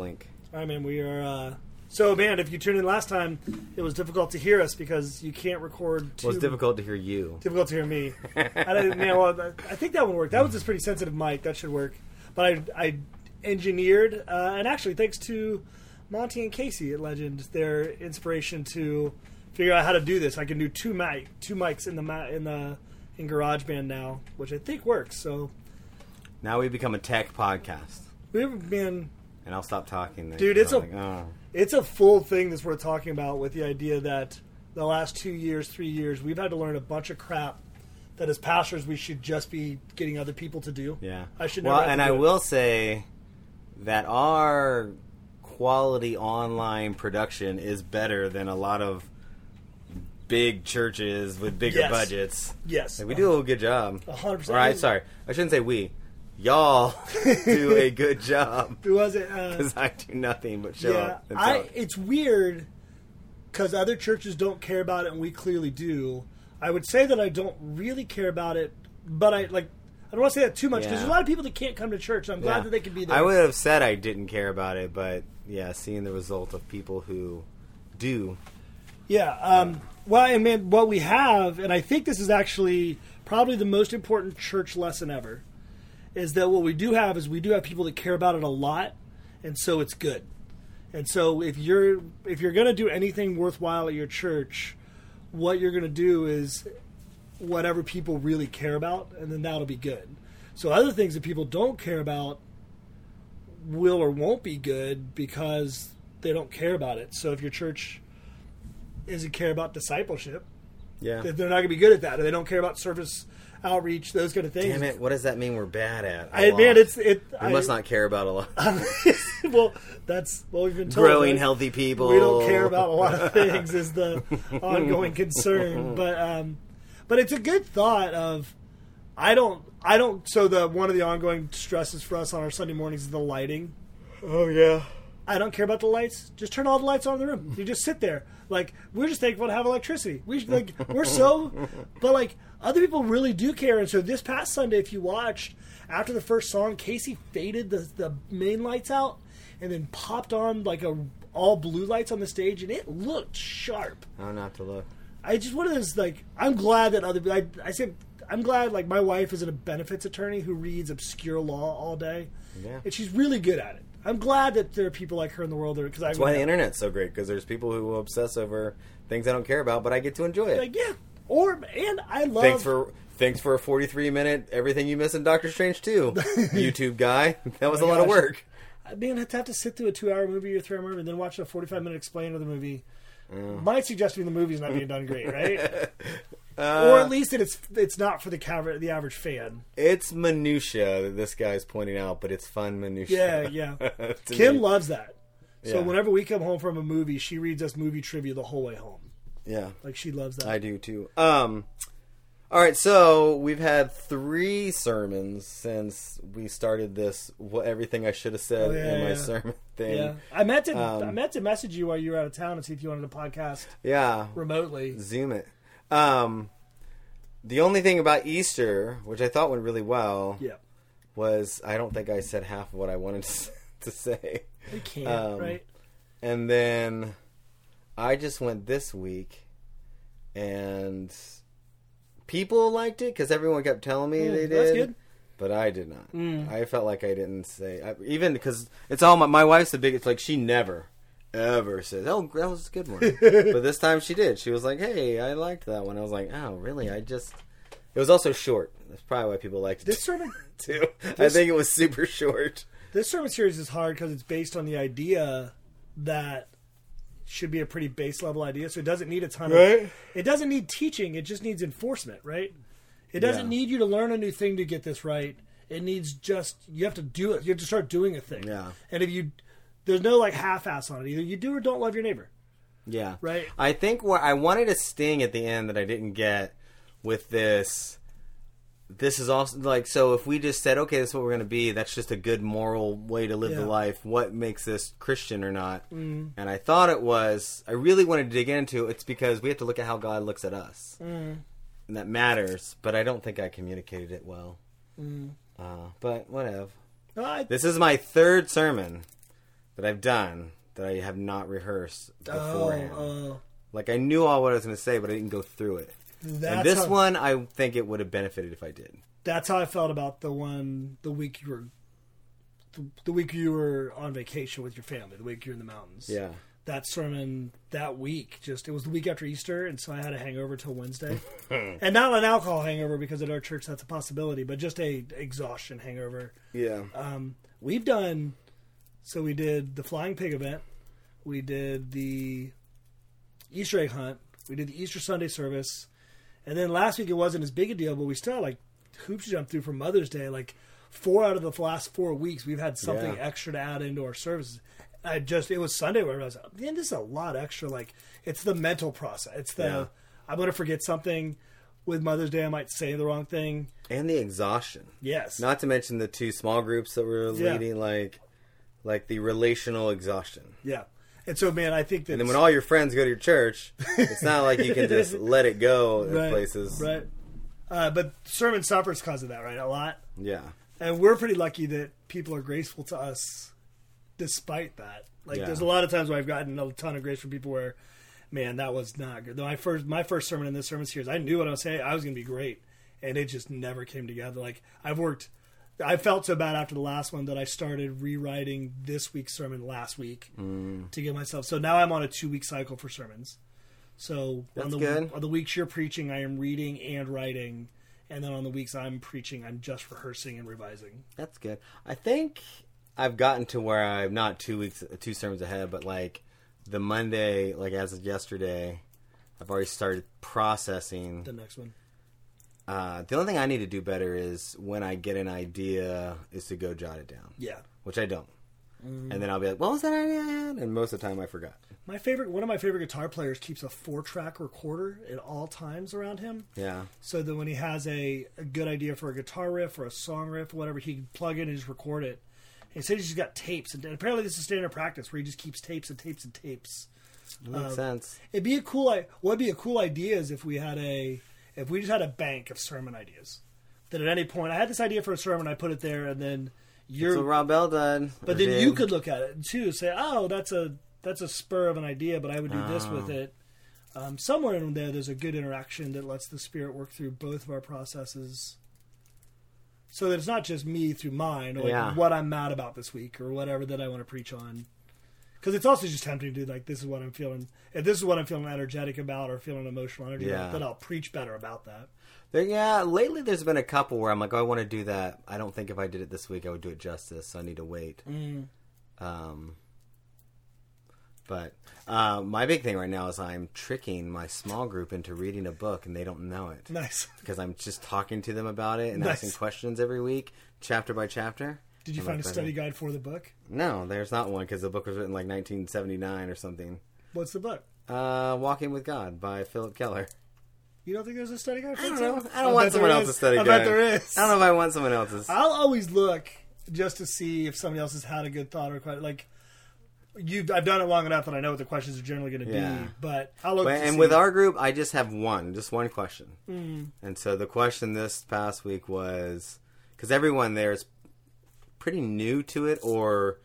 blink. All right, man. We are. Uh, so, man, if you tuned in last time, it was difficult to hear us because you can't record. Too Well, it's difficult to hear you. Difficult to hear me. I, didn't- man, well, I think that one worked. That was a pretty sensitive mic. That should work. But I, I engineered, uh, and actually, thanks to Monty and Casey at Legend, their inspiration to figure out how to do this. I can do two mic, two mics in the ma- in the in GarageBand now, which I think works. So Now we become a tech podcast, we've been and I'll stop talking. then, Dude, it's a- like, oh. it's a full thing that's worth talking about with the idea that the last two years, three years, we've had to learn a bunch of crap that as pastors we should just be getting other people to do. Yeah. I should Well, and I it. will say that our quality online production is better than a lot of big churches with bigger Yes. budgets. Yes. Like, we do a good job. Hundred percent. All right, sorry. I shouldn't say we. Y'all do a good job Who was it? Uh, because I do nothing but show yeah, up. and I. It's weird because other churches don't care about it, and we clearly do. I would say that I don't really care about it, but I like. I don't want to say that too much because Yeah. there's a lot of people that can't come to church. I'm glad Yeah. that they can be there. I would have said I didn't care about it, but yeah, seeing the result of people who do. Yeah. Um, well, and man, what we have, and I think this is actually probably the most important church lesson ever, is that what we do have is we do have people that care about it a lot, and so it's good. And so if you're if you're going to do anything worthwhile at your church, what you're going to do is whatever people really care about, and then that'll be good. So other things that people don't care about will or won't be good because they don't care about it. So if your church doesn't care about discipleship, Yeah. they're not going to be good at that, or they don't care about service outreach, those kind of things. Damn it! What does that mean? We're bad at? I, A man, it's it. We I, must not care about a lot. well, that's what we've been told. Growing right? healthy people. We don't care about a lot of things is the ongoing concern, but um, but it's a good thought of I don't I don't. So the one of the ongoing stresses for us on our Sunday mornings is the lighting. Oh yeah. I don't care about the lights. Just turn all the lights on in the room. You just sit there. Like we're just thankful to have electricity. We like we're so, but like other people really do care. And so this past Sunday, if you watched after the first song, Casey faded the the main lights out and then popped on like a all blue lights on the stage, and it looked sharp. I don't have to look. I just one of those like I'm glad that other I I said I'm glad like my wife is a benefits attorney who reads obscure law all day, Yeah. and she's really good at it. I'm glad that there are people like her in the world because I That's why the internet's so great because there's people who obsess over things I don't care about, but I get to enjoy it. like yeah. Or and I love thanks for thanks for a 43 minute everything you miss in Doctor Strange too, YouTube guy, that was Oh a lot of work. I mean to have to sit through a two hour movie or three hour movie and then watch a 45 minute explain of the movie. Might suggest to me the movie's not being done great, right? or Uh, at least that it's it's not for the cav- the average fan. it's minutia that this guy's pointing out, but it's fun minutia. Yeah, yeah. Kim me. loves that. So Yeah. whenever we come home from a movie, she reads us movie trivia the whole way home. Yeah, Like she loves that. I do too. Um, all right, so we've had three sermons since we started this. What everything I should have said Oh, yeah, in my yeah. sermon thing. yeah, I meant to Um, I meant to message you while you were out of town and see if you wanted to podcast yeah. remotely. Zoom it. Um, the only thing about Easter, which I thought went really well, Yeah, was I don't think I said half of what I wanted to, to say. we can't, Um, right? And then I just went this week, and people liked it because everyone kept telling me Mm, they did. that's good. But I did not. Mm. I felt like I didn't say I, even because it's all my my wife's the biggest. Like she never ever says, "Oh, that was a good one." but this time she did. She was like, "Hey, I liked that one." I was like, "Oh, really?" I just it was also short. That's probably why people liked it This sermon, too. I think it was super short. this sermon series is hard because it's based on the idea that should be a pretty base level idea. So it doesn't need a ton Right. of. It doesn't need teaching. It just needs enforcement, right? It doesn't Yeah. need you to learn a new thing to get this right. It needs just you have to do it. You have to start doing a thing. Yeah. And if you, there's no like half ass on it. Either you do or don't love your neighbor. Yeah. Right. I think what I wanted a sting at the end that I didn't get with this. This is also like so. If we just said, "Okay, this is what we're going to be," that's just a good moral way to live the life. What makes this Christian or not? Mm. And I thought it was. I really wanted to dig into. It's because we have to look at how God looks at us, Mm. and that matters. But I don't think I communicated it well. Mm. Uh, but whatever. No, I, This is my third sermon. that I've done that I have not rehearsed beforehand. Oh, uh, Like I knew all what I was going to say, but I didn't go through it. That's and this how, one, I think it would have benefited if I did. That's how I felt about the one the week you were the, the week you were on vacation with your family. The week you're in the mountains. Yeah. that sermon that week. Just it was the week after Easter, and so I had a hangover till Wednesday, and not an alcohol hangover because at our church that's a possibility, but just a exhaustion hangover. Yeah. Um, we've done so. We did the flying pig event. We did the Easter egg hunt. We did the Easter Sunday service, and then last week it wasn't as big a deal, but we still had, like hoops to jump through for Mother's Day. Like four out of the last four weeks, we've had something Yeah. extra to add into our services. I just it was Sunday where I was like, oh, man, this is a lot extra. Like it's the mental process. It's the Yeah. I'm going to forget something. With Mother's Day, I might say the wrong thing. and the exhaustion. Yes, Not to mention the two small groups that we're Yeah. leading, like like the relational exhaustion. yeah. And so, man, I think that And then when all your friends go to your church, it's not like you can just let it go in right, places. Right. Uh, but sermon suffers because of that, right? A lot. Yeah. And we're pretty lucky that people are graceful to us despite that. Like, Yeah. there's a lot of times where I've gotten a ton of grace from people where, man, that was not good. My first, my first sermon in this sermon series, I knew what I was saying. I was going to be great. And it just never came together. Like, I've worked, I felt so bad after the last one that I started rewriting this week's sermon last week Mm. to give myself. So now I'm on a two week cycle for sermons. So That's on the good. on the weeks you're preaching, I am reading and writing, and then on the weeks I'm preaching, I'm just rehearsing and revising. That's good. I think I've gotten to where I'm not two weeks, two sermons ahead, but like the Monday, like as of yesterday, I've already started processing. The next one, Uh, the only thing I need to do better is when I get an idea, is to go jot it down, yeah. which I don't. Mm. And then I'll be like, "What was that idea?" I had?" And most of the time, I forgot. My favorite, one of my favorite guitar players keeps a four track recorder at all times around him, Yeah, so that when he has a, a good idea for a guitar riff or a song riff, or whatever, he can plug in and just record it. He said he's just got tapes, and apparently this is standard practice where he just keeps tapes and tapes and tapes. that makes Um, sense. It'd be a cool. i- What'd be a cool idea is if we had a if we just had a bank of sermon ideas. That at any point I had this idea for a sermon, I put it there, and then you're. So Rob Bell done, but then you could look at it too, say, "Oh, that's a that's a spur of an idea," but I would do this with Oh. it. Um, somewhere in there, there's a good interaction that lets the spirit work through both of our processes, so that it's not just me through mine or like what I'm mad about this week or whatever that I want to preach on. Because it's also just tempting to do like, this is what I'm feeling. If this is what I'm feeling energetic about or feeling emotional energy Yeah. about, then I'll preach better about that. There, yeah, lately there's been a couple where I'm like, oh, I want to do that. I don't think if I did it this week, I would do it justice. So I need to wait. Mm. Um, but uh, my big thing right now is I'm tricking my small group into reading a book, and they don't know it Nice. because I'm just talking to them about it and Nice. asking questions every week, chapter by chapter. Did you I'm find like, a study guide for the book? No, there's not one because the book was written like 1979 or something. What's the book? Uh, Walking with God by Phillip Keller. You don't think there's a study guide for I don't know. I don't bet want someone else's study I guide. bet there is. I don't know if I want someone else's. I'll always look just to see if somebody else has had a good thought or quite like you. I've done it long enough that I know what the questions are generally going to Yeah. be. But I'll look. But, and with our group, I just have one, just one question. Mm. And so the question this past week was because everyone there is pretty new to it, or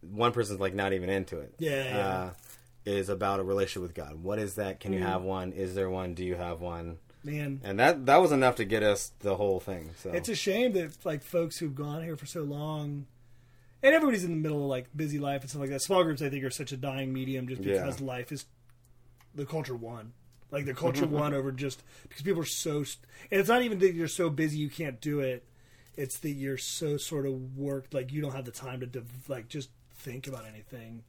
one person's like not even into it. Yeah, yeah. Uh, is about a relationship with God. What is that? Can you Mm. have one? Is there one? Do you have one? man, And that that was enough to get us the whole thing. So it's a shame that like folks who've gone here for so long. And everybody's in the middle of like busy life and stuff like that. Small groups, I think, are such a dying medium just Yeah. because life is the culture won. Like the culture won over just because people are so, st- and it's not even that you're so busy you can't do it. It's that you're so sort of worked, like you don't have the time to dev- like just think about anything.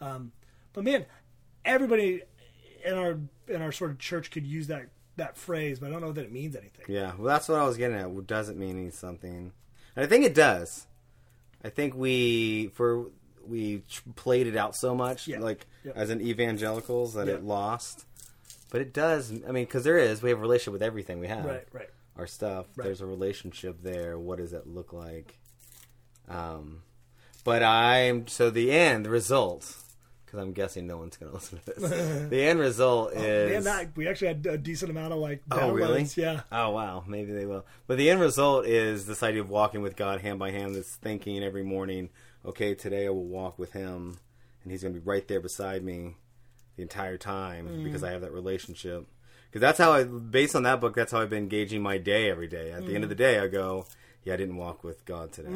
Um, but man, everybody in our in our sort of church could use that that phrase, but I don't know that it means anything. Yeah, well, that's what I was getting at. Does it mean something? And I think it does. I think we for we played it out so much, Yeah. like Yeah. as an evangelicals, that Yeah. it lost. But it does. I mean, because there is, we have a relationship with everything we have. Right, right. Our stuff. Right. There's a relationship there. What does that look like? Um, but I'm so the end the result. Because I'm guessing no one's going to listen to this. the end result is Man, that, we actually had a decent amount of like Oh, downloads. really? Yeah. Oh wow, maybe they will. But the end result is this idea of walking with God hand by hand. This thinking every morning, okay, today I will walk with him, and he's going to be right there beside me the entire time Mm. because I have that relationship. Because that's how I, based on that book, that's how I've been gauging my day every day. At the Mm. end of the day, I go, yeah, I didn't walk with God today.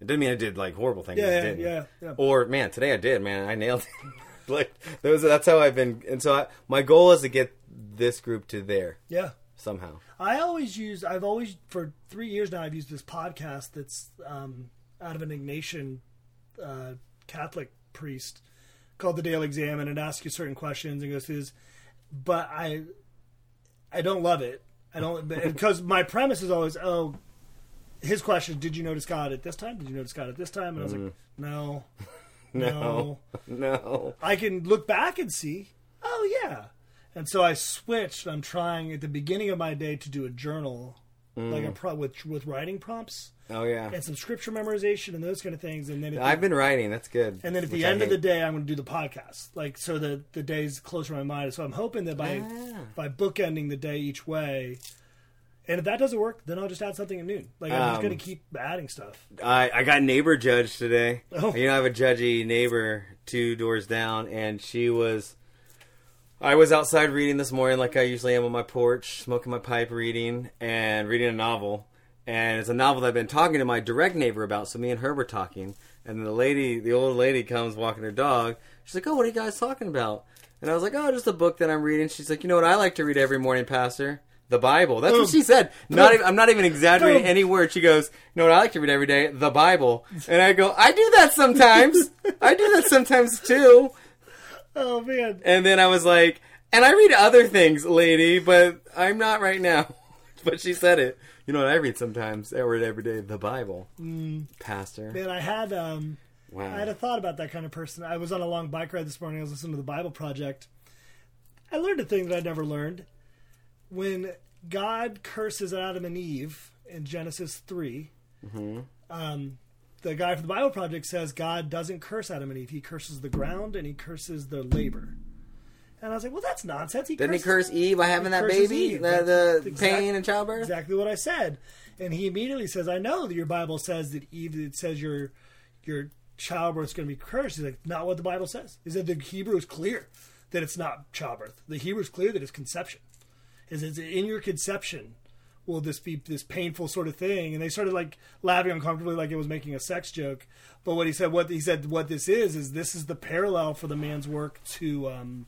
It didn't mean I did like horrible things. Yeah, just yeah, didn't. yeah, yeah. Or man, today I did. Man, I nailed it. like those. That's how I've been. And so I, my goal is to get this group to there Yeah. somehow. I always use. I've always for three years now. I've used this podcast that's um, out of an Ignatian uh, Catholic priest called the Daily Exam, and it asks you certain questions and goes through this. But I, I don't love it. I don't because my premise is always oh, his question: Did you notice God at this time? Did you notice God at this time? And I was like, mm-hmm. no, No, no. no. I can look back and see, oh yeah. And so I switched. I'm trying at the beginning of my day to do a journal, like a pro- with with writing prompts Oh yeah. and some scripture memorization and those kind of things. And then I've the, been writing. That's good. and then at Which the I end of the day, I'm going to do the podcast. Like so, the the day's closer to my mind. So I'm hoping that by Ah. by bookending the day each way. And if that doesn't work, then I'll just add something new. Like I'm just Um, going to keep adding stuff. I I got neighbor judged today. Oh. You know, I have a judgy neighbor two doors down, and she was. I was outside reading this morning, like I usually am on my porch, smoking my pipe, reading and reading a novel. And it's a novel that I've been talking to my direct neighbor about. So me and her were talking, and the lady, the old lady, comes walking her dog. She's like, "Oh, what are you guys talking about?" And I was like, "Oh, just a book that I'm reading." She's like, "You know what I like to read every morning, Pastor." The Bible. That's what oh. she said. Not oh. even, I'm not even exaggerating Boom. any word. She goes, "You know what I like to read every day? The Bible." And I go, "I do that sometimes. I do that sometimes too." Oh man, And then I was like, "And I read other things, lady, but I'm not right now." But she said it. You know what I read sometimes? I read every day. The Bible, Pastor. man, I had um, Wow. I had a thought about that kind of person. I was on a long bike ride this morning. I was listening to the Bible Project. I learned a thing that I'd never learned. When God curses Adam and Eve in Genesis 3, um, the guy from the Bible Project says God doesn't curse Adam and Eve. He curses the ground and he curses the labor. And I was like, well, that's nonsense. He Didn't he curses- curse Eve by having that baby? Eve. The, the exact- pain and childbirth? exactly what I said. And he immediately says, "I know that your Bible says that Eve. It says your your childbirth's going to be cursed." He's like, "Not what the Bible says." He said the Hebrew is clear that it's not childbirth. The Hebrew is clear that it's conception. Is it's in your conception will this be this painful sort of thing? And they started like laughing uncomfortably, like it was making a sex joke. But what he said, what he said, what this is, is this is the parallel for the man's work to. Um,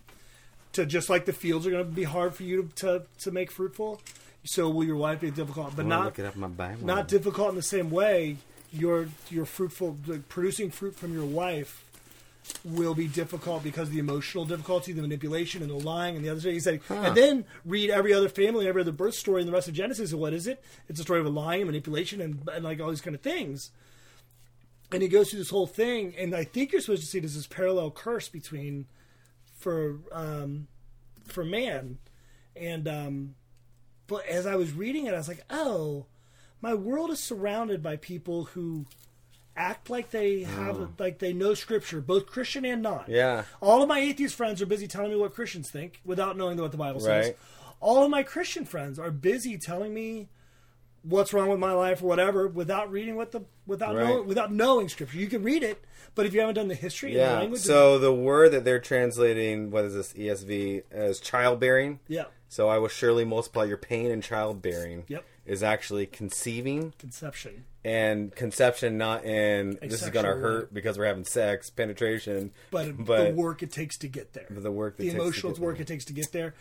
to just like the fields are going to be hard for you to, to, to make fruitful, so will your wife be difficult, but not look it up my Bible. not difficult in the same way. Your your fruitful like, producing fruit from your wife will be difficult because of the emotional difficulty, the manipulation, and the lying, and the other thing. He said, and then read every other family, every other birth story in the rest of Genesis. And what is it? It's a story of a lying and manipulation and, and like all these kind of things. And he goes through this whole thing, and I think you're supposed to see it as this parallel curse between for um, for man, and um, but as I was reading it, I was like, oh, my world is surrounded by people who act like they have like they know scripture, both Christian and non. Yeah. All of my atheist friends are busy telling me what Christians think without knowing what the Bible says. Right. All of my Christian friends are busy telling me what's wrong with my life or whatever without reading what the without Right. knowing without knowing scripture. You can read it, but if you haven't done the history and the Yeah. language, So the word that they're translating, what is this ESV, as childbearing. yeah, So I will surely multiply your pain and childbearing. Yep. Is actually conceiving conception. And conception, not in this is going to hurt because we're having sex, penetration, but, but the work it takes to get there. the work that the emotional work there. it takes to get there.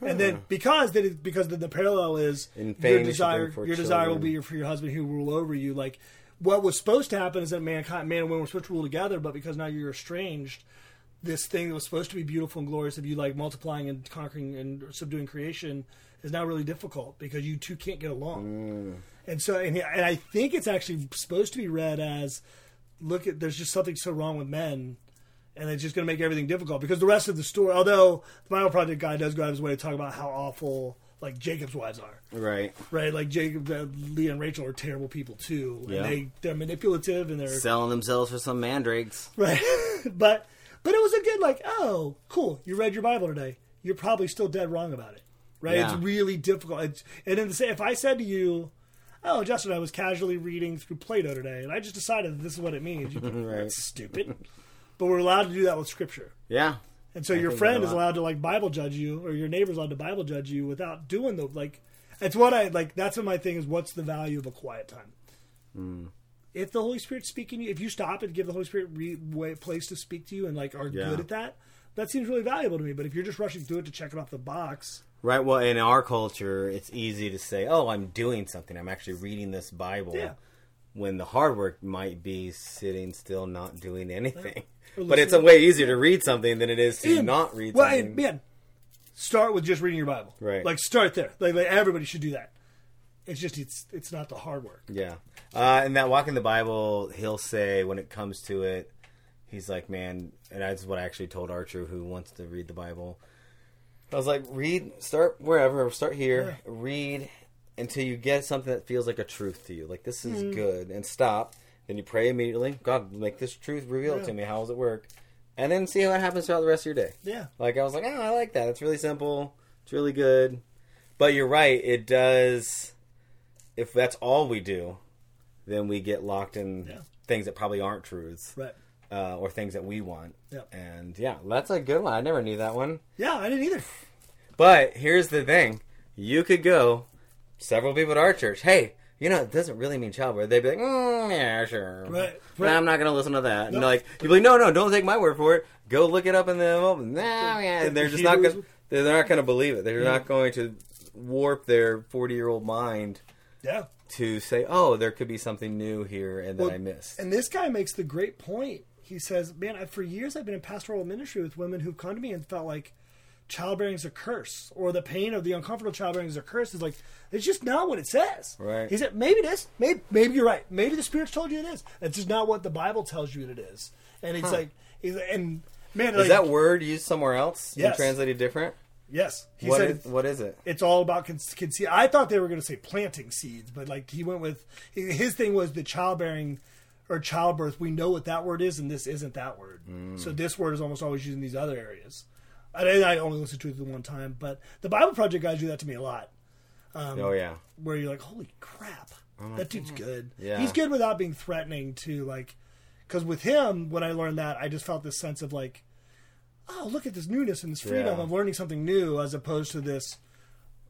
And then because that is, because the, the parallel is In your vain you shall desire your desire will be your, for your husband who will rule over you. Like what was supposed to happen is that mankind man and woman, were supposed to rule together, but because now you're estranged, this thing that was supposed to be beautiful and glorious of you like multiplying and conquering and subduing creation is now really difficult because you two can't get along. Mm. And so and, and I think it's actually supposed to be read as look at there's just something so wrong with men and it's just going to make everything difficult because the rest of the story although the Bible Project guy does go out of his way to talk about how awful like Jacob's wives are right. right like Jacob uh, Leah and Rachel are terrible people too and Yeah. they they're manipulative and they're Selling themselves for some mandrakes. right but but it was a good like oh cool you read your Bible today you're probably still dead wrong about it right Yeah. it's really difficult it's, and then if I said to you oh, Justin, I was casually reading through Plato today, and I just decided that this is what it means. You Right. That's stupid. But we're allowed to do that with Scripture. Yeah. And so I your friend is allowed to like Bible judge you, or your neighbor's allowed to Bible judge you without doing the like. It's what I like. That's what my thing is. What's the value of a quiet time? Hmm. If the Holy Spirit's speaking, to you, if you stop and give the Holy Spirit re- way, place to speak to you and like are Yeah. good at that, that seems really valuable to me. But if you're just rushing through it to check it off the box, Right. Well, in our culture, it's easy to say, "Oh, I'm doing something. I'm actually reading this Bible." Yeah. When the hard work might be sitting still, not doing anything. But it's a way easier to read something than it is to And- not read well, something. and, man, start with just reading your Bible. Right. Like start there. Like, like everybody should do that. It's just it's it's not the hard work. Yeah. Uh, and that walk in the Bible, he'll say when it comes to it, he's like, man, and that's what I actually told Archer, who wants to read the Bible. I was like, read, start wherever, start here, read until you get something that feels like a truth to you. Like, this is hmm. good, and stop. Then you pray immediately. God, make this truth reveal Yeah. to me. How does it work? And then see how it happens throughout the rest of your day. Yeah. Like I was like, oh, I like that. It's really simple. It's really good. But you're right. It does. If that's all we do, then we get locked in Yeah. things that probably aren't truths, Right. Uh, or things that we want. Yeah. And yeah, that's a good one. I never knew that one. Yeah, I didn't either. But here's the thing: you could go. Several people at our church. Hey, you know, it doesn't really mean childbirth. They'd be like, mm, yeah, sure. Right, But right. I'm not going to listen to that. And like, you'd be like, no, no, don't take my word for it. Go look it up in the. No, yeah. And they're just not going. They're not going to believe it. They're Yeah. not going to warp their 40 year old mind Yeah. to say, oh, there could be something new here and that Well, I missed. And this guy makes the great point. He says, "Man, I, for years I've been in pastoral ministry with women who've come to me and felt like childbearing is a curse, or the pain of the uncomfortable childbearing is a curse." Is like it's just not what it says. Right. He said, "Maybe it is. Maybe maybe you're right. Maybe the Spirit's told you it is. It's just not what the Bible tells you that it is." And it's Huh. like, he's, and man, Is like, that word used somewhere else Yes. and translated different? yes? He What said is, what is it? it's all about con- conce- I thought they were going to say planting seeds, but like he went with his thing was the childbearing or childbirth. We know what that word is, and this isn't that word. Mm. So this word is almost always used in these other areas. I, I only listened to it the one time, but the Bible Project guys do that to me a lot. Um, oh, yeah. Where you're like, holy crap, oh, that dude's good. Yeah. He's good without being threatening to like, because with him, when I learned that, I just felt this sense of like, oh, look at this newness and this freedom Yeah. of learning something new, as opposed to this,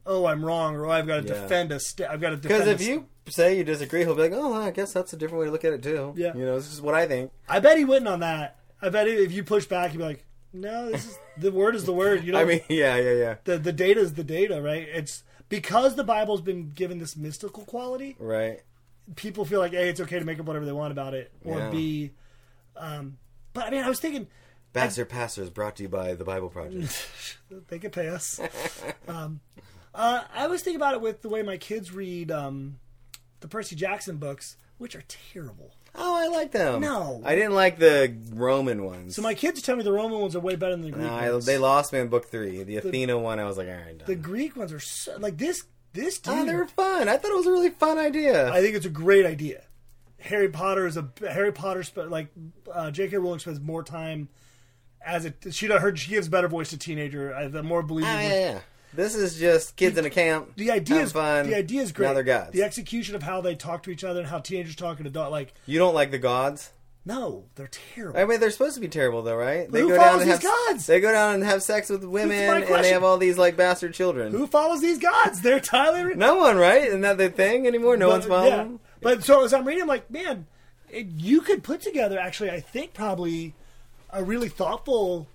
oh, I'm wrong, or oh, I've got to Yeah. defend a st- I've got to Because defend. if a you say you disagree, he'll be like, "Oh, I guess that's a different way to look at it too." Yeah. you know, this is what I think. I bet he wouldn't on that. I bet if you push back, he'd be like, no, this is the word is the word. You know, I mean, yeah, yeah, yeah, the the data is the data, right? It's because the Bible's been given this mystical quality. right. People feel like a it's okay to make up whatever they want about it, or Yeah. b, um, but I mean, I was thinking Bastard Pastors brought to you by the Bible Project. they could pay us. um, uh, I was thinking about it with the way my kids read um, the Percy Jackson books, which are terrible. oh, I like them. No. I didn't like the Roman ones. So my kids tell me the Roman ones are way better than the Greek No, I, ones. they lost me in book three. The Athena one, I was like, all right, done. the Greek ones are so, like this. This dude, oh, they were fun. I thought it was a really fun idea. I think it's a great idea. Harry Potter is a Harry Potter. Sp- like uh, J.K. Rowling spends more time as a she her she gives better voice to teenager. Uh, the more Ah, believable. yeah, yeah. This is just kids in a camp. The idea is fun. the idea is great. Now they're gods. The execution of how they talk to each other and how teenagers talk to adult like you don't like the gods? no, they're terrible. I mean, they're supposed to be terrible, though, right? They Who go down follows and have these gods? they go down and have sex with women, and they have all these like bastard children. Who follows these gods? They're Tyler. No one, right? Isn't that the thing anymore? No But, one's following. yeah. But so as I'm reading, I'm like, man, it, you could put together actually. I think probably a really thoughtful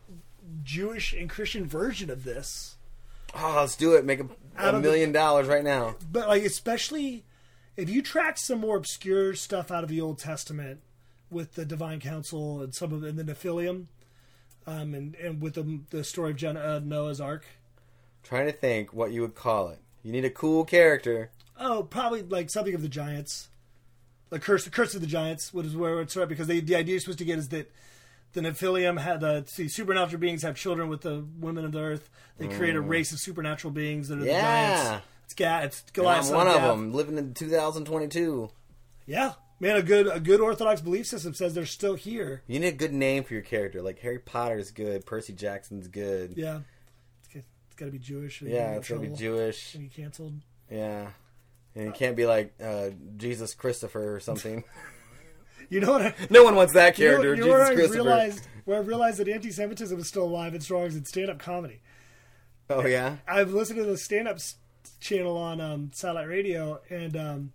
Jewish and Christian version of this. Oh, let's do it. Make a, a of the- million dollars right now. but like especially if you track some more obscure stuff out of the Old Testament with the Divine Council and some of and the Nephilim, um, and and with the the story of Jen, uh, Noah's Ark. Trying to think what you would call it. You need a cool character. Oh, probably like something of the giants, the curse, the curse of the giants, which is where it's right because they, the idea you're supposed to get is that the Nephilim had the see, supernatural beings have children with the women of the earth. They create a race of supernatural beings that are the Mm. Yeah. giants. It's it's Goliath. I'm son one of Gath. them, living in 2022. Yeah, man, a good a good Orthodox belief system says they're still here. You need a good name for your character. Like Harry Potter's good, Percy Jackson's good. Yeah, it's, got- it's got to be Jewish. Yeah, in it's gonna be trouble Jewish. and be canceled. Yeah, And it can't be like uh, Jesus Christopher or something. You know what? I, no one wants that you know, character, you know where Jesus I realized where I realized that anti-Semitism is still alive and strong is in stand-up comedy. oh yeah, I've listened to the stand-up channel on um, satellite radio, and um,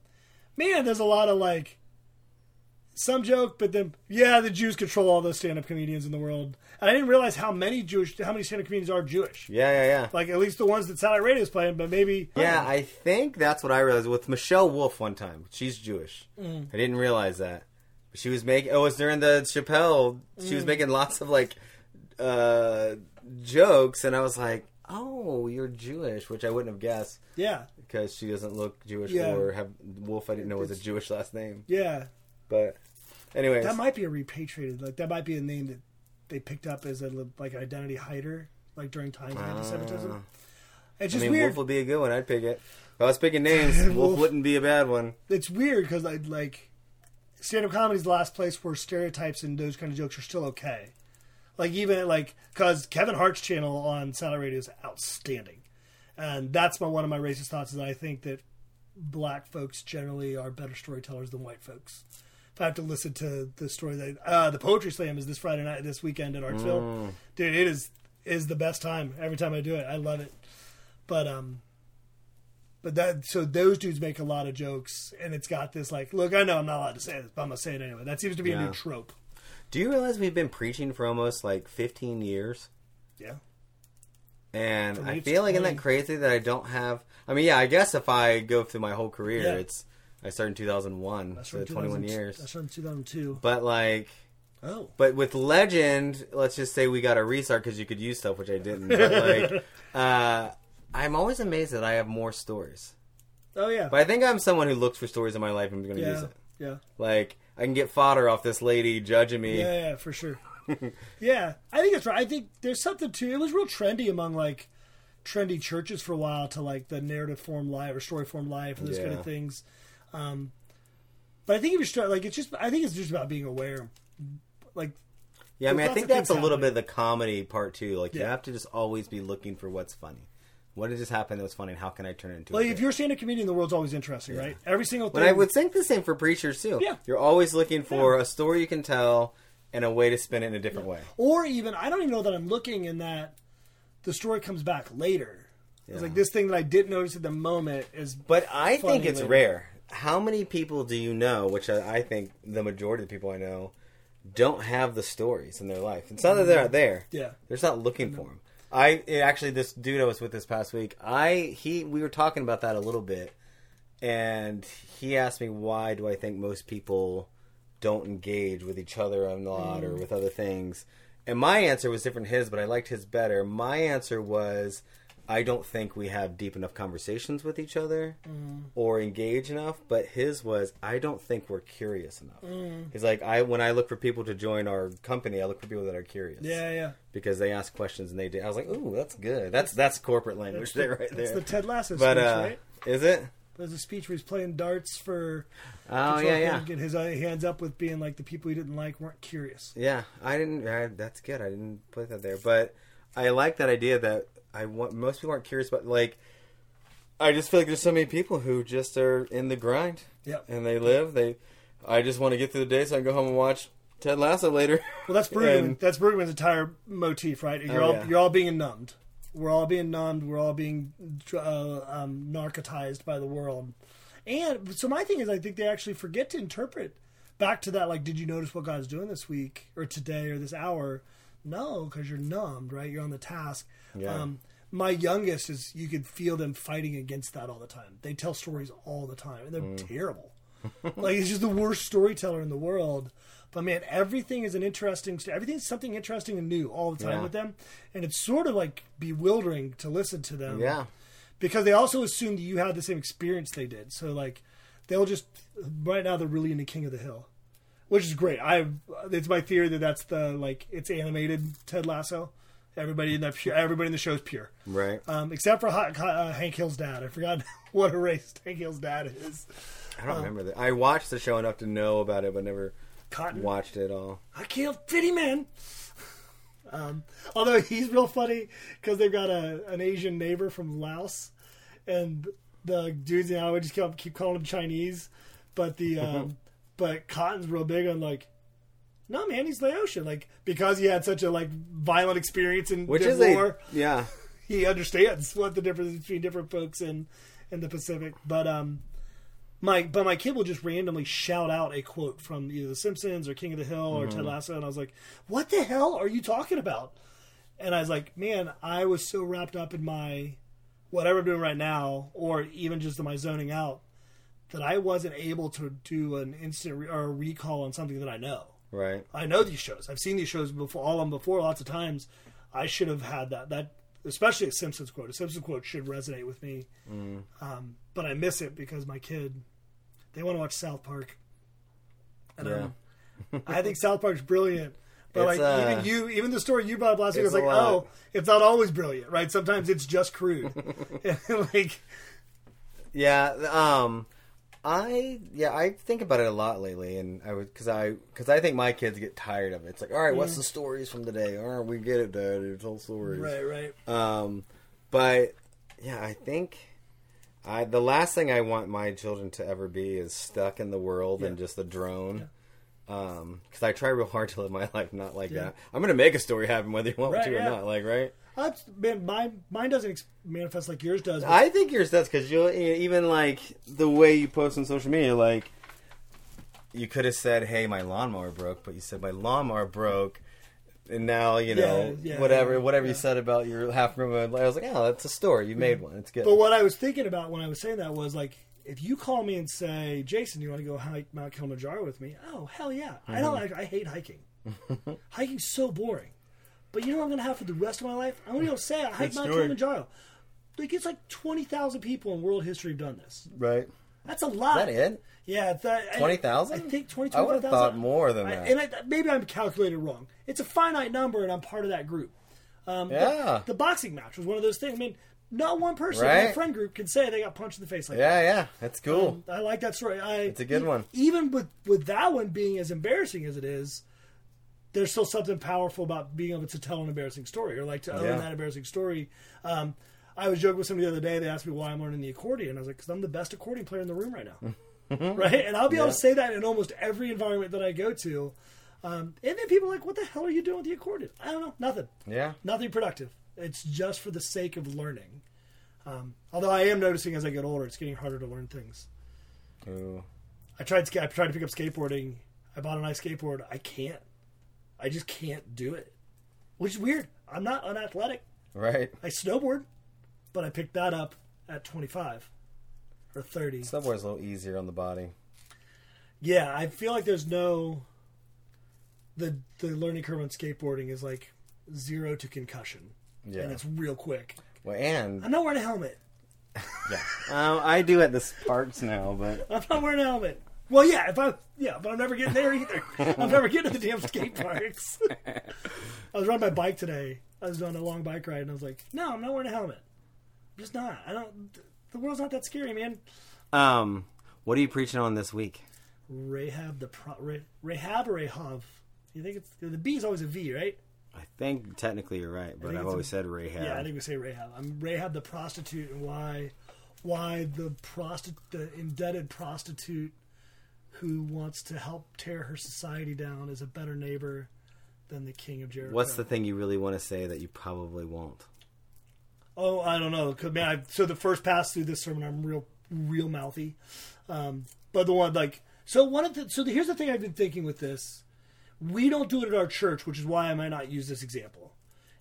man, there's a lot of like some joke, but then yeah, the Jews control all those stand-up comedians in the world. And I didn't realize how many Jewish, how many stand-up comedians are Jewish. yeah, yeah, yeah. Like at least the ones that satellite radio is playing, but maybe Yeah, I think that's what I realized with Michelle Wolf one time. She's Jewish. Mm. I didn't realize that. She was making. Oh, it was during the Chappelle. She Mm. was making lots of like uh, jokes, and I was like, "Oh, you're Jewish," which I wouldn't have guessed yeah, because she doesn't look Jewish Yeah. or have Wolf. I didn't know was a Jewish last name, yeah. but anyway, That might be a repatriated. Like that might be a name that they picked up as a like an identity hider, like during times of anti-Semitism. It's Uh, I just mean, weird. Wolf would be a good one. I'd pick it. If I was picking names, Wolf Wolf. wouldn't be a bad one. it's weird because I'd like like stand-up comedy is the last place where stereotypes and those kind of jokes are still okay. Like even like because Kevin Hart's channel on satellite radio is outstanding, and that's my one of my racist thoughts is that I think that black folks generally are better storytellers than white folks. If I have to listen to the story that uh, the poetry slam is this Friday night, this weekend at Artsville, dude, it is is the best time every time I do it. I love it, but um, but that so those dudes make a lot of jokes, and it's got this like, look, I know I'm not allowed to say this, but I'm gonna say it anyway. That seems to be a new trope. Do you realize we've been preaching for almost like 15 years? Yeah, And I feel like isn't that crazy that I don't have. I mean, yeah, I guess if I go through my whole career, Yeah. it's I started in 2001, that's so from 21 2000 years. That's from 2002. But like, Oh, but with Legend, let's just say we got a restart because you could use stuff which I didn't. But like, uh, I'm always amazed that I have more stories. oh yeah, But I think I'm someone who looks for stories in my life and I'm going to use it. yeah. Like, I can get fodder off this lady judging me. Yeah, yeah, for sure. yeah, I think it's right. I think there's something to it. Was real trendy among like trendy churches for a while to like the narrative form life or story form life and those kind of things. Um, but I think if you're start like it's just I think it's just about being aware. Like Yeah, I mean, I think that's a little bit of the comedy part too. Like, you have to just always be looking for what's funny. What did just happen that was funny, and how can I turn it into? a like if you're seeing a comedian, the world's always interesting, right? Every single thing. But I would think the same for preachers too. Yeah. You're always looking for a story you can tell and a way to spin it in a different way. or even I don't even know that I'm looking in that the story comes back later. It's like this thing that I didn't notice at the moment is But I think it's later. rare. How many people do you know, which I I think the majority of the people I know, don't have the stories in their life? It's not that they're not there. yeah. They're just not looking for them. I actually this dude I was with this past week. I he we were talking about that a little bit, and he asked me why do I think most people don't engage with each other a lot or mm. with other things, and my answer was different than his, but I liked his better. My answer was. I don't think we have deep enough conversations with each other or engage enough. But his was, I don't think we're curious enough. He's like, I when I look for people to join our company, I look for people that are curious Yeah, yeah. because they ask questions and they did. I was like, "Ooh, that's good. That's that's corporate language there, right That's there." the Ted Lasso but speech, uh, right? is it? There's a speech where he's playing darts for Oh yeah, yeah, get his uh, hands up with being like the people he didn't like weren't curious. yeah. I didn't. I, that's good. I didn't put that there, but I like that idea that I want. Most people aren't curious, but like, I just feel like there's so many people who just are in the grind Yep. and they live. They, I just want to get through the day so I can go home and watch Ted Lasso later. Well, that's Brueggemann. And- that's Brueggemann's entire motif, right? You're Oh, all yeah. you're all being numbed. We're all being numbed. We're all being uh, um, narcotized by the world. And so my thing is, I think they actually forget to interpret back to that. Like, did you notice what God's doing this week or today or this hour? No, because you're numbed, right? You're on the task. Yeah. Um, my youngest is you could feel them fighting against that all the time. They tell stories all the time, and they're Mm. terrible. like he's just the worst storyteller in the world. But man, everything is an interesting. st- Everything's something interesting and new all the time Yeah. with them, and it's sort of like bewildering to listen to them. yeah, because they also assume that you had the same experience they did. So like, they'll just right now they're really into King of the Hill, which is great. I it's my theory that that's the like it's animated Ted Lasso. Everybody in that everybody in the show is pure, right. um, except for uh, Hank Hill's dad. I forgot what a race Hank Hill's dad is. I don't remember that. I watched the show enough to know about it, but never Cotton. watched it all. I killed Fitty Man. Um, although he's real funny because they've got a an Asian neighbor from Laos, and the dudes now would just keep, keep calling him Chinese, but the um, but Cotton's real big on like, no man, he's Laotian, like because he had such a like violent experience in Which is war, a yeah. he understands what the difference between different folks in in the Pacific. But um, my but my kid will just randomly shout out a quote from either The Simpsons or King of the Hill or Ted Lasso, and I was like, "What the hell are you talking about?" And I was like, "Man, I was so wrapped up in my whatever I'm doing right now, or even just in my zoning out, that I wasn't able to do an instant re- or a recall on something that I know." Right. I know these shows. I've seen these shows before, all of them before, lots of times. I should have had that. That especially a Simpsons quote. A Simpsons quote should resonate with me. Um, but I miss it because my kid, they want to watch South Park. And Yeah. um, I think South Park's brilliant. But It's, like uh, even you, even the story you brought up last week was like, lot. oh, it's not always brilliant, right? Sometimes it's just crude. like, Yeah, um, I yeah I think about it a lot lately, and I would because I because I think my kids get tired of it. It's like, all right, what's the stories from today? All right, we get it, Dad. Tell stories. right, right. Um, but yeah, I think I the last thing I want my children to ever be is stuck in the world and just a drone. Um, Um, because I try real hard to live my life not like Yeah. that. I'm gonna make a story happen whether you want me Right, to or not. Like, right? That's, man, mine, mine doesn't ex- manifest like yours does. I think yours does because you even like the way you post on social media, like you could have said, "Hey, my lawnmower broke," but you said my lawnmower broke, and now you know Yeah, yeah, whatever yeah, whatever you said about your half room. I was like, "Oh, that's a story. You made one. It's good." But what I was thinking about when I was saying that was like, if you call me and say, Jason, you want to go hike Mount Kilimanjaro with me? Oh, hell yeah. I don't. I, I hate hiking. Hiking's so boring. But you know what I'm going to have for the rest of my life? I'm going to go say I hike Good Mount. Kilimanjaro. Like it's like twenty thousand people in world history have done this. right? That's a lot. Is that it? Yeah, it's that, I- 20,000? I think 20, I would have thought more than I- that. and I, maybe I'm calculated wrong. It's a finite number, and I'm part of that group. Um, the- Yeah. The, boxing match was one of those things. I mean, not one person in Right. my friend group can say they got punched in the face like Yeah, yeah, that's cool. Um, I like that story. I, It's a good one. Even with with that one being as embarrassing as it is, there's still something powerful about being able to tell an embarrassing story or like to own Yeah. that embarrassing story. Um, I was joking with somebody the other day. They asked me why I'm learning the accordion. I was like, because I'm the best accordion player in the room right now. right? And I'll be able Yeah. to say that in almost every environment that I go to. Um, and then people are like, what the hell are you doing with the accordion? I don't know. Nothing. yeah, Nothing productive. It's just for the sake of learning. Um, although I am noticing as I get older, it's getting harder to learn things. Ooh. I tried. I tried to pick up skateboarding. I bought a nice skateboard. I can't. I just can't do it, which is weird. I'm not unathletic. right. I snowboard, but I picked that up at 25 or 30. Snowboard's a little easier on the body. Yeah, I feel like there's no the the learning curve on skateboarding is like zero to concussion, Yeah. and it's real quick. Well, and I'm not wearing a helmet. yeah, um, I do at the parks now, but I'm not wearing a helmet. Well, yeah, if I yeah, but I'm never getting there either. I'm never getting to the damn skate parks. I was riding my bike today. I was on a long bike ride, and I was like, "No, I'm not wearing a helmet. I'm just not. I don't. The world's not that scary, man." um, what are you preaching on this week? Rahab the pro, Ra- Rahab or Rahab? You think it's the B is always a V, right? I think technically you're right, but I've always a- said Rahab. Yeah, I think we say Rahab. I'm Rahab the prostitute, and why, why the prostitute, the indebted prostitute, who wants to help tear her society down, is a better neighbor than the king of Jericho. What's the thing you really want to say that you probably won't? Oh, I don't know. 'Cause, man, I, so the first pass through this sermon, I'm real, real mouthy. Um, but the one like, so one of the, so the, here's the thing I've been thinking with this. We don't do it at our church, which is why I might not use this example.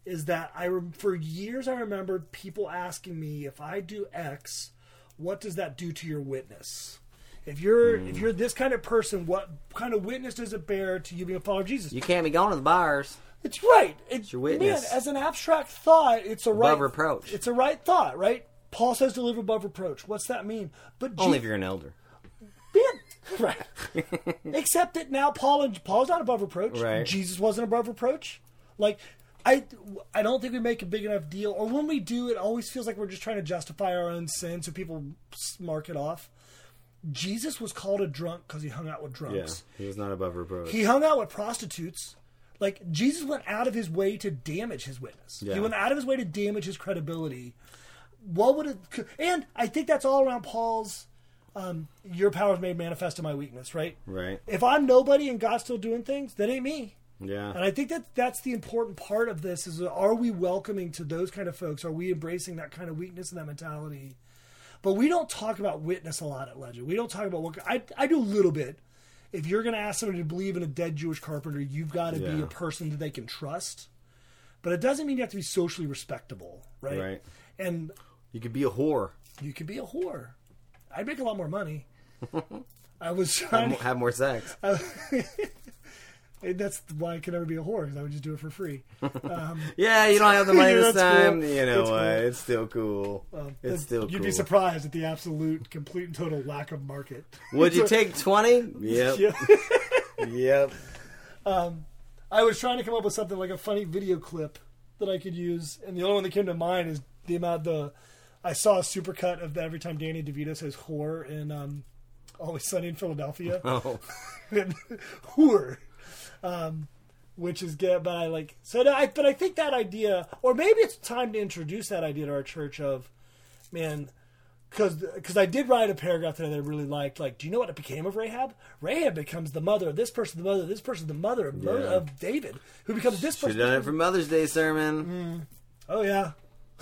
Is that I for years I remembered people asking me if I do X, what does that do to your witness? If you're if hmm. you're this kind of person, what kind of witness does it bear to you being a follower of Jesus? You can't be going to the bars. It's right. It's your witness. Man, as an abstract thought, it's a right Above reproach. It's a right thought, right? Paul says to live above reproach. What's that mean? But Only Je- if you're an elder. Right. Except that now Paul and Paul's not above reproach. Right. Jesus wasn't above reproach. Like I, I don't think we make a big enough deal, or when we do, it always feels like we're just trying to justify our own sin, so people mark it off. Jesus was called a drunk because he hung out with Yeah, drunks. he was not above reproach. He hung out with prostitutes. Like Jesus went out of his way to damage his witness. Yeah. He went out of his way to damage his credibility. what would it? And I think that's all around Paul's. Um, your power is made manifest in my weakness, right? Right. If I'm nobody and God's still doing things, that ain't me. Yeah. And I think that that's the important part of this is are we welcoming to those kind of folks? Are we embracing that kind of weakness and that mentality? But we don't talk about witness a lot at Legend. We don't talk about what I, I do a little bit. If you're going to ask somebody to believe in a dead Jewish carpenter, you've got to be a person that they can trust. But it doesn't mean you have to be socially respectable, right? Right. And You could be a whore. you could be a whore. I'd make a lot more money. I was Have, trying. mo- have more sex. And that's why I can never be a whore because I would just do it for free. Um, Yeah, you don't have the money this time. cool. You know what? cool. It's still cool. um, it's still you'd cool. be surprised at the absolute, complete, and total lack of market. Would you take twenty? Yep. Yeah. Yep. I was trying to come up with something like a funny video clip that I could use, and the only one that came to mind is the amount the I saw a supercut of every time Danny DeVito says "whore" in um, Always Sunny in Philadelphia. Oh, whore, um, which is good. But I like so. I but I think that idea, or maybe it's time to introduce that idea to our church of, man, because I did write a paragraph there that I really liked. Like, do you know what it became of Rahab? Rahab becomes the mother of this person, the mother of this person, the mother of, Yeah. of David, who becomes this person. have done it for Mother's Day sermon. Oh yeah.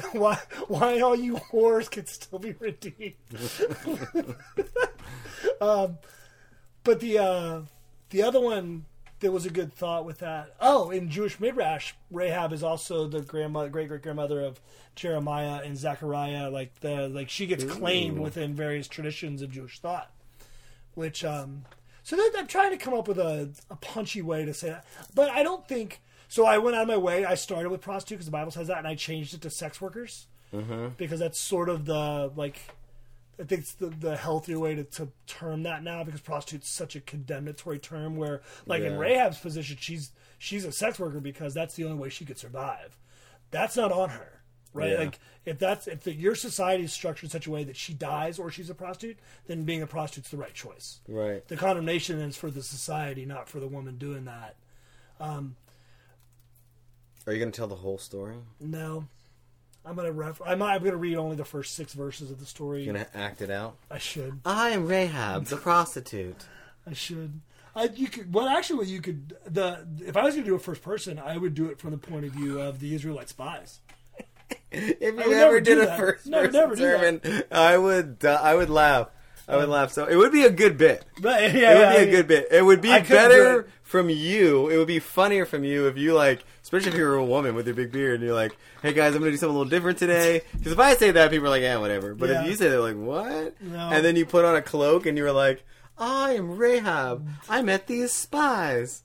why why all you whores can still be redeemed. um but the uh the other one there was a good thought with that. Oh, in Jewish Midrash, Rahab is also the grandma great great grandmother of Jeremiah and Zechariah. Like the like she gets claimed within various traditions of Jewish thought. Which um so then I'm trying to come up with a, a punchy way to say that. But I don't think so I went out of my way. I started with prostitute because the Bible says that, and I changed it to sex workers mm-hmm. because that's sort of the like. I think it's the, the healthier way to, to term that now because prostitute's such a condemnatory term. Where, like in Rahab's position, she's she's a sex worker because that's the only way she could survive. That's not on her, right? Yeah. Like if that's if the, your society is structured in such a way that she dies or she's a prostitute, then being a prostitute's the right choice Right. the condemnation is for the society, not for the woman doing that. Um, Are you going to tell the whole story? No, I'm gonna ref. I'm, I'm gonna read only the first six verses of the story. You're going to act it out? I should. I am Rahab, the prostitute. I should. I, you could. Well, actually, what you could. The if I was gonna do it first person, I would do it from the point of view of the Israelite spies. If you would ever never did do a that. first No, person never sermon, I would uh, I would laugh. I would laugh. So it would be a good bit. But yeah, It would yeah, be I a mean, good bit. It would be I do better it. from you. It would be funnier from you if you like, especially if you're a woman with your big beard and you're like, "Hey guys, I'm gonna do something a little different today." Because if I say that, people are like, "Yeah, whatever." But Yeah. if you say that, like, "What?" No. and then you put on a cloak and you were like, "I am Rahab. I met these spies."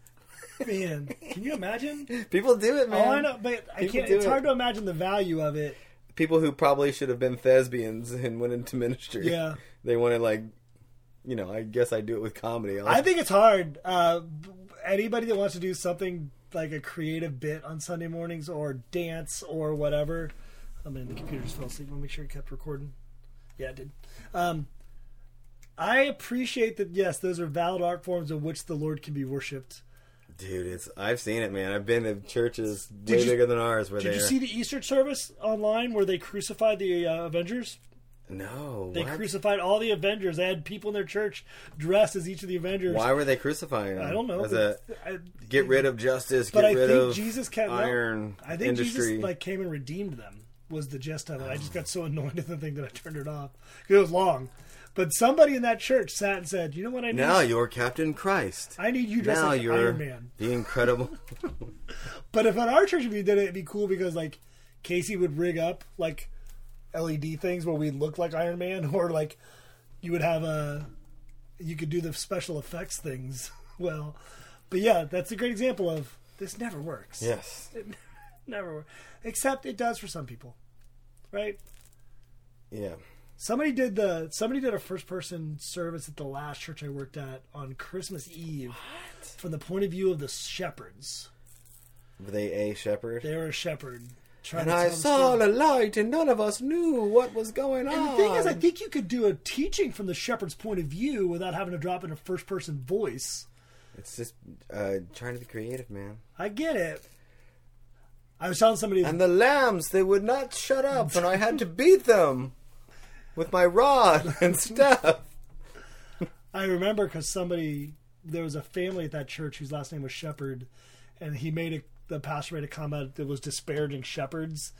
Man, can you imagine? People do it, man. Oh, I know, but I People can't. do It's it. hard to imagine the value of it. People who probably should have been thespians and went into ministry. Yeah. they wanted like, you know, I guess I do it with comedy. I'll- I think it's hard. Uh, anybody that wants to do something like a creative bit on Sunday mornings or dance or whatever. I mean, the computer just fell asleep. I'll make sure it kept recording. Yeah, it did. Um, I appreciate that. Yes, those are valid art forms in which the Lord can be worshipped. Dude, it's I've seen it, man. I've been to churches Did way you- bigger than ours. Where Did you see the Easter service online where they crucified the uh, Avengers? No. They what? crucified all the Avengers. They had people in their church dressed as each of the Avengers. Why were they crucifying them? I don't know. Was it get rid of justice? But get I rid think of Jesus kept iron I think industry. Jesus like came and redeemed them. Was the gist of it? I just got so annoyed at the thing that I turned it off. because It was long, but somebody in that church sat and said, "You know what I need? now you're Captain Christ. I need you dressed now like you're Iron Man." the incredible. But if at our church if we did it, it'd be cool because like Casey would rig up like LED things where we look like Iron Man, or like you would have a you could do the special effects things well. But yeah, that's a great example of this never works. yes. Never works. Except it does for some people. Right? Yeah. Somebody did the somebody did a first person service at the last church I worked at on Christmas Eve from the point of view of the shepherds. Were they a shepherd? They were a shepherd. And I saw the light, and none of us knew what was going on. And the thing is, I think you could do a teaching from the shepherd's point of view without having to drop in a first person voice. it's just uh, trying to be creative, man. I get it. I was telling somebody And the lambs, they would not shut up, and I had to beat them with my rod and stuff. I remember because somebody there was a family at that church whose last name was Shepherd, and he made a the pastor made a comment that was disparaging shepherds,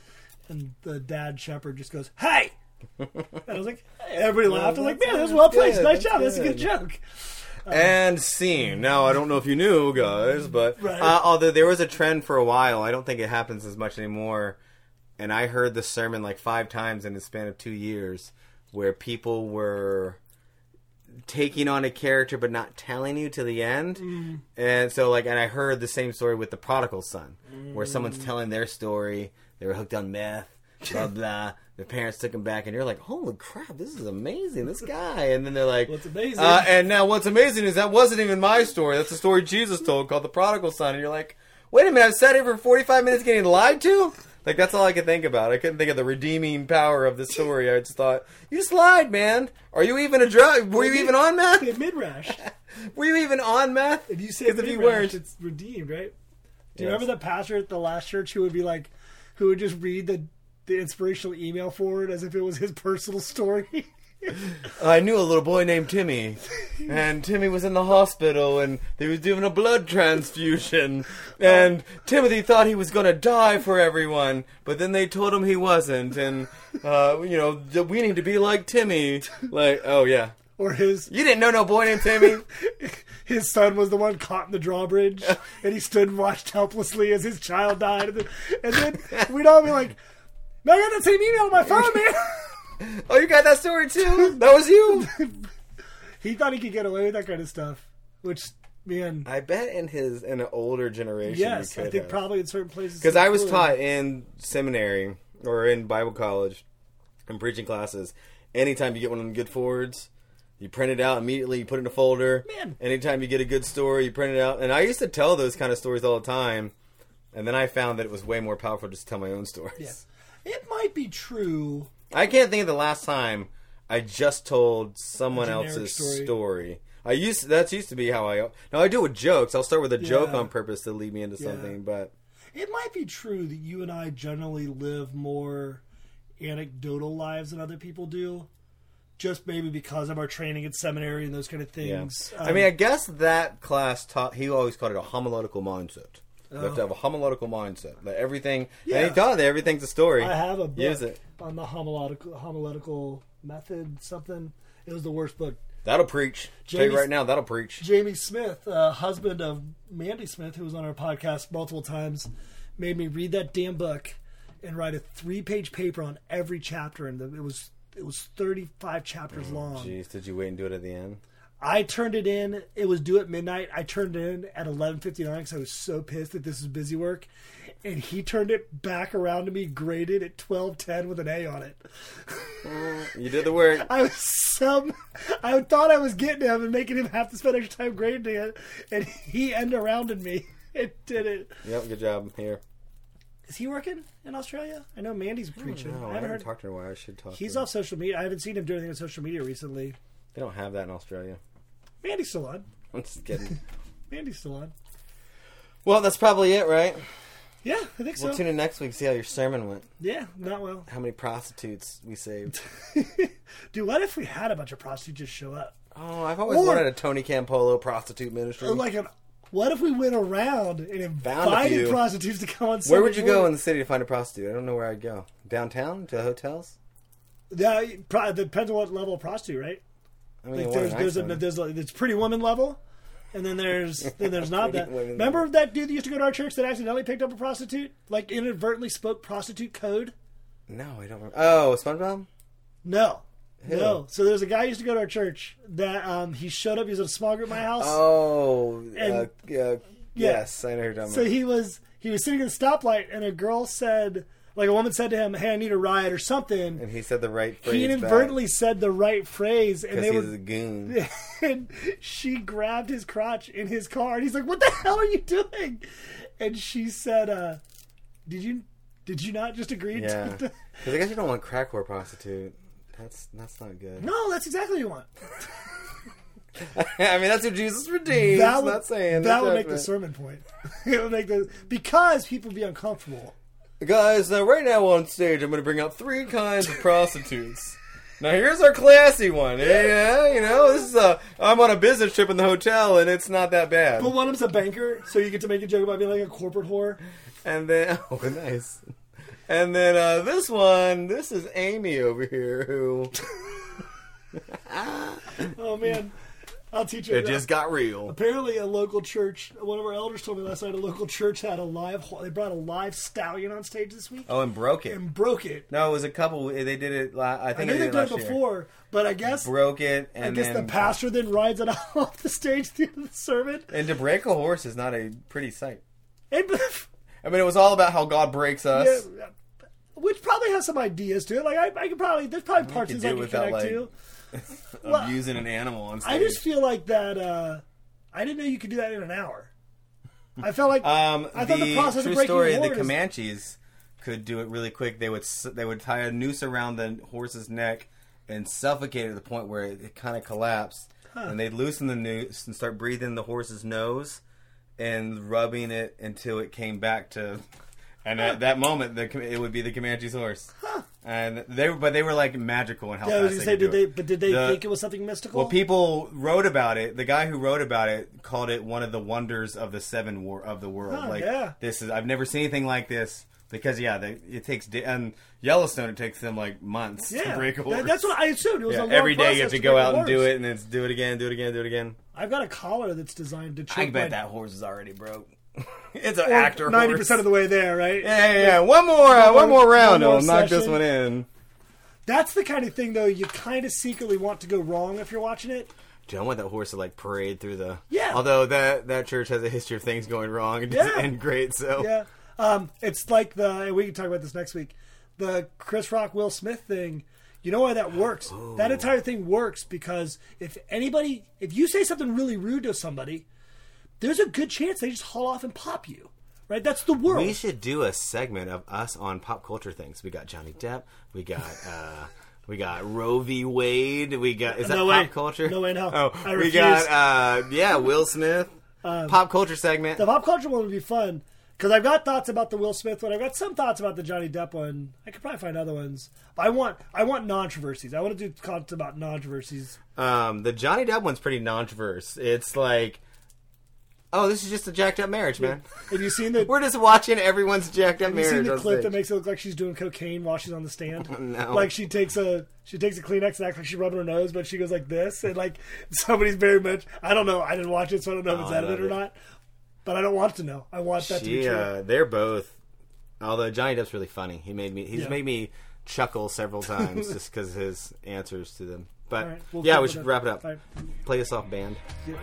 and the dad shepherd just goes, "Hey!" and I was like, everybody laughed. I was like, "Man, that was well placed. Nice job. That's a good good." joke." and scene. Now I don't know if you knew, guys, but Right. uh, although there was a trend for a while, I don't think it happens as much anymore. And I heard the sermon like five times in the span of two years, where people were taking on a character but not telling you to the end. And so, like, and I heard the same story with the prodigal son, where someone's telling their story. They were hooked on meth, blah blah. Their parents took him back, and you're like, "Holy crap, this is amazing! This guy!" And then they're like, What's amazing? Uh, and now what's amazing is that wasn't even my story. That's the story Jesus told called the prodigal son. And you're like, wait a minute, I've sat here for 45 minutes getting lied to? Like, that's all I could think about. I couldn't think of the redeeming power of the story. I just thought, you just lied, man. Are you even a drug? Were you even on meth? Midrash, Were you even on meth? if you say if you weren't, it's redeemed, right? Do you Yes. remember the pastor at the last church who would be like, who would just read the the inspirational email forward as if it was his personal story? I knew a little boy named Timmy, and Timmy was in the hospital, and they was doing a blood transfusion, and Timothy thought he was gonna die for everyone, but then they told him he wasn't, and uh, you know we need to be like Timmy. Like, oh yeah, or his you didn't know no boy named Timmy. his son was the one caught in the drawbridge, and he stood and watched helplessly as his child died. And then, and then we'd all be like, "Man, I got that same email on my phone, man." Oh, you got that story too? That was you. he thought he could get away with that kind of stuff, which, man, I bet in his in an older generation, yes, I think have. probably in certain places. Because I was taught in seminary or in Bible college in preaching classes. Anytime you get one of them good forwards, you print it out immediately. You put it in a folder. Man. Anytime you get a good story, you print it out. And I used to tell those kind of stories all the time. And then I found that it was way more powerful just to tell my own stories. Yeah. It might be true. I can't think of the last time I just told someone generic else's story. story. I used that's used to be how I now I do it with jokes. I'll start with a joke on purpose to lead me into Yeah. something, but It might be true that you and I generally live more anecdotal lives than other people do. Just maybe because of our training at seminary and those kind of Yeah. things. I mean, um, I guess that class taught. He always called it a homiletical mindset. You have to have a homiletical mindset. That everything. Oh. Yeah. that everything's a story. I have a book Use it. on the homiletical, homiletical method. Something. It was the worst book. That'll preach. Tell you right now, that'll preach. Jamie Smith, uh, husband of Mandy Smith, who was on our podcast multiple times, made me read that damn book and write a three-page paper on every chapter, and it was it was thirty-five chapters long. Jeez, did you wait and do it at the end? I turned it in. It was due at midnight. I turned it in at eleven fifty-nine because I was so pissed that this was busy work, and he turned it back around to me, graded at twelve ten with an A on it. Mm, you did the work. I was some. I thought I was getting him and making him have to spend extra time grading it, and he end arounded me. It did it. Yep, good job. Here. Is he working in Australia? I know Mandy's preaching. I I haven't haven't heard. talked to her while. I should talk. He's to her. off social media. I haven't seen him do anything on social media recently. They don't have that in Australia. Mandy's still on. I'm just kidding. Mandy's still on. well, that's probably it, right? Yeah, I think so. We'll tune in next week. See how your sermon went. yeah, not well. How many prostitutes we saved. Dude, what if we had a bunch of prostitutes just show up? Oh, I've always Or- wanted a Tony Campolo prostitute ministry. Or like an. What if we went around and Found a invited few. prostitutes to come on? Where would you go in the city to find a prostitute? I don't know where I'd go. Downtown to the hotels. Yeah, pro- depends on what level of prostitute, right? I mean, Like there's there's a there's a there's pretty woman level, and then there's then there's not that. Remember level. that dude that used to go to our church that accidentally picked up a prostitute, like inadvertently spoke prostitute code? no, I don't. Remember. Oh, SpongeBob. No, Who? no. So there's a guy who used to go to our church that um he showed up. He was in a small group at my house. Oh, And- uh, uh, yes, I know you're So about. he was he was sitting at the stoplight, and a girl said, like a woman said to him, "Hey, I need a ride or something." and he said the right phrase. He inadvertently said the right phrase, and because they he's were a goon. and she grabbed his crotch in his car and he's like what the hell are you doing and she said uh did you did you not just agree Yeah, to because I guess you don't want crack whore prostitute. That's that's not good. no that's exactly what you want I mean, that's what Jesus redeems. that would, not saying that no would make the sermon point it would make the because people be uncomfortable Guys, now right now on stage, I'm going to bring out three kinds of prostitutes. Now here's our classy one. Yeah, you know, this is a. I'm on a business trip in the hotel, and it's not that bad. But one of them's a banker, so you get to make a joke about being like a corporate whore. And then, oh, nice. And then uh, this one, this is Amy over here, who Oh man, I'll teach you. it just got real. Apparently, a local church. One of our elders told me last night. A local church had a live. They brought a live stallion on stage this week Oh, and broke it. and broke it. No, it was a couple. They did it. I I think knew they they've did it done it year. before, but I guess Broke it, I guess then the pastor then rides it off the stage at the end sermon. and to break a horse is not a pretty sight. And, I mean, it was all about how God breaks us. yeah, which probably has some ideas to it. Like I, I could probably there's probably parts could I can connect like, to. of using an animal on stage. I just feel like that. uh I didn't know you could do that in an hour. I felt like Um, I thought the the process of true breaking story, the is- Comanches could do it really quick. They would they would tie a noose around the horse's neck and suffocate it to the point where it, it kind of collapsed. And they'd loosen the noose and start breathing the horse's nose and rubbing it until it came back to. And at that moment, the it would be the Comanche's horse. And they were, but they were like magical and how yeah, I was fast gonna they say, did do they? it. But did they The- think it was something mystical? Well, people wrote about it. The guy who wrote about it called it one of the wonders of the seven war of the world. Huh, like yeah. this is I've never seen anything like this because yeah, they, it takes di- and Yellowstone it takes them like months yeah, to break a That- horse. that's what I assumed. It was yeah, every day you have to go out and do it, and then it's do it again, do it again, do it again. I've got a collar that's designed to. I bet my- that horse is already broke. It's an actor. Ninety percent of the way there, right? Yeah, yeah, yeah. One more, uh, one more round, one more and we'll knock this one in. That's the kind of thing, though, you kind of secretly want to go wrong if you're watching it. Do I want that horse to like parade through the? Yeah. Although that that church has a history of things going wrong and Yeah. and great, so Yeah, um, it's like the. and We can talk about this next week. The Chris Rock Will Smith thing. You know why that works? That entire thing works because if anybody, if you say something really rude to somebody, there's a good chance they just haul off and pop you. Right? That's the world. We should do a segment of us on pop culture things. We got Johnny Depp. We got uh, we got Roe v. Wade. We got is that No pop way. culture? No way, no. Oh, I we refuse. got uh, yeah, Will Smith. pop culture segment. the pop culture one would be fun because I've got thoughts about the Will Smith one. I've got some thoughts about the Johnny Depp one. I could probably find other ones. But I want I want controversies. I want to do content about controversies. Um, the Johnny Depp one's pretty non-diverse. It's like, oh, this is just a jacked up marriage, man. Have you seen the We're just watching everyone's jacked up Have you seen marriage. the on clip that stage. makes it look like she's doing cocaine while she's on the stand? No. Like she takes a she takes a Kleenex and acts like she's rubbing her nose, but she goes like this, and like somebody's very much. I don't know. I didn't watch it, so I don't know if it's Oh, I edited or it. not. But I don't want to know. I want that to be She, true. uh, they're both. Although Johnny Depp's really funny, he made me. He's Yeah. made me chuckle several times just because his answers to them. But right, we'll yeah, we should wrap it up. Play us off, band. Yeah.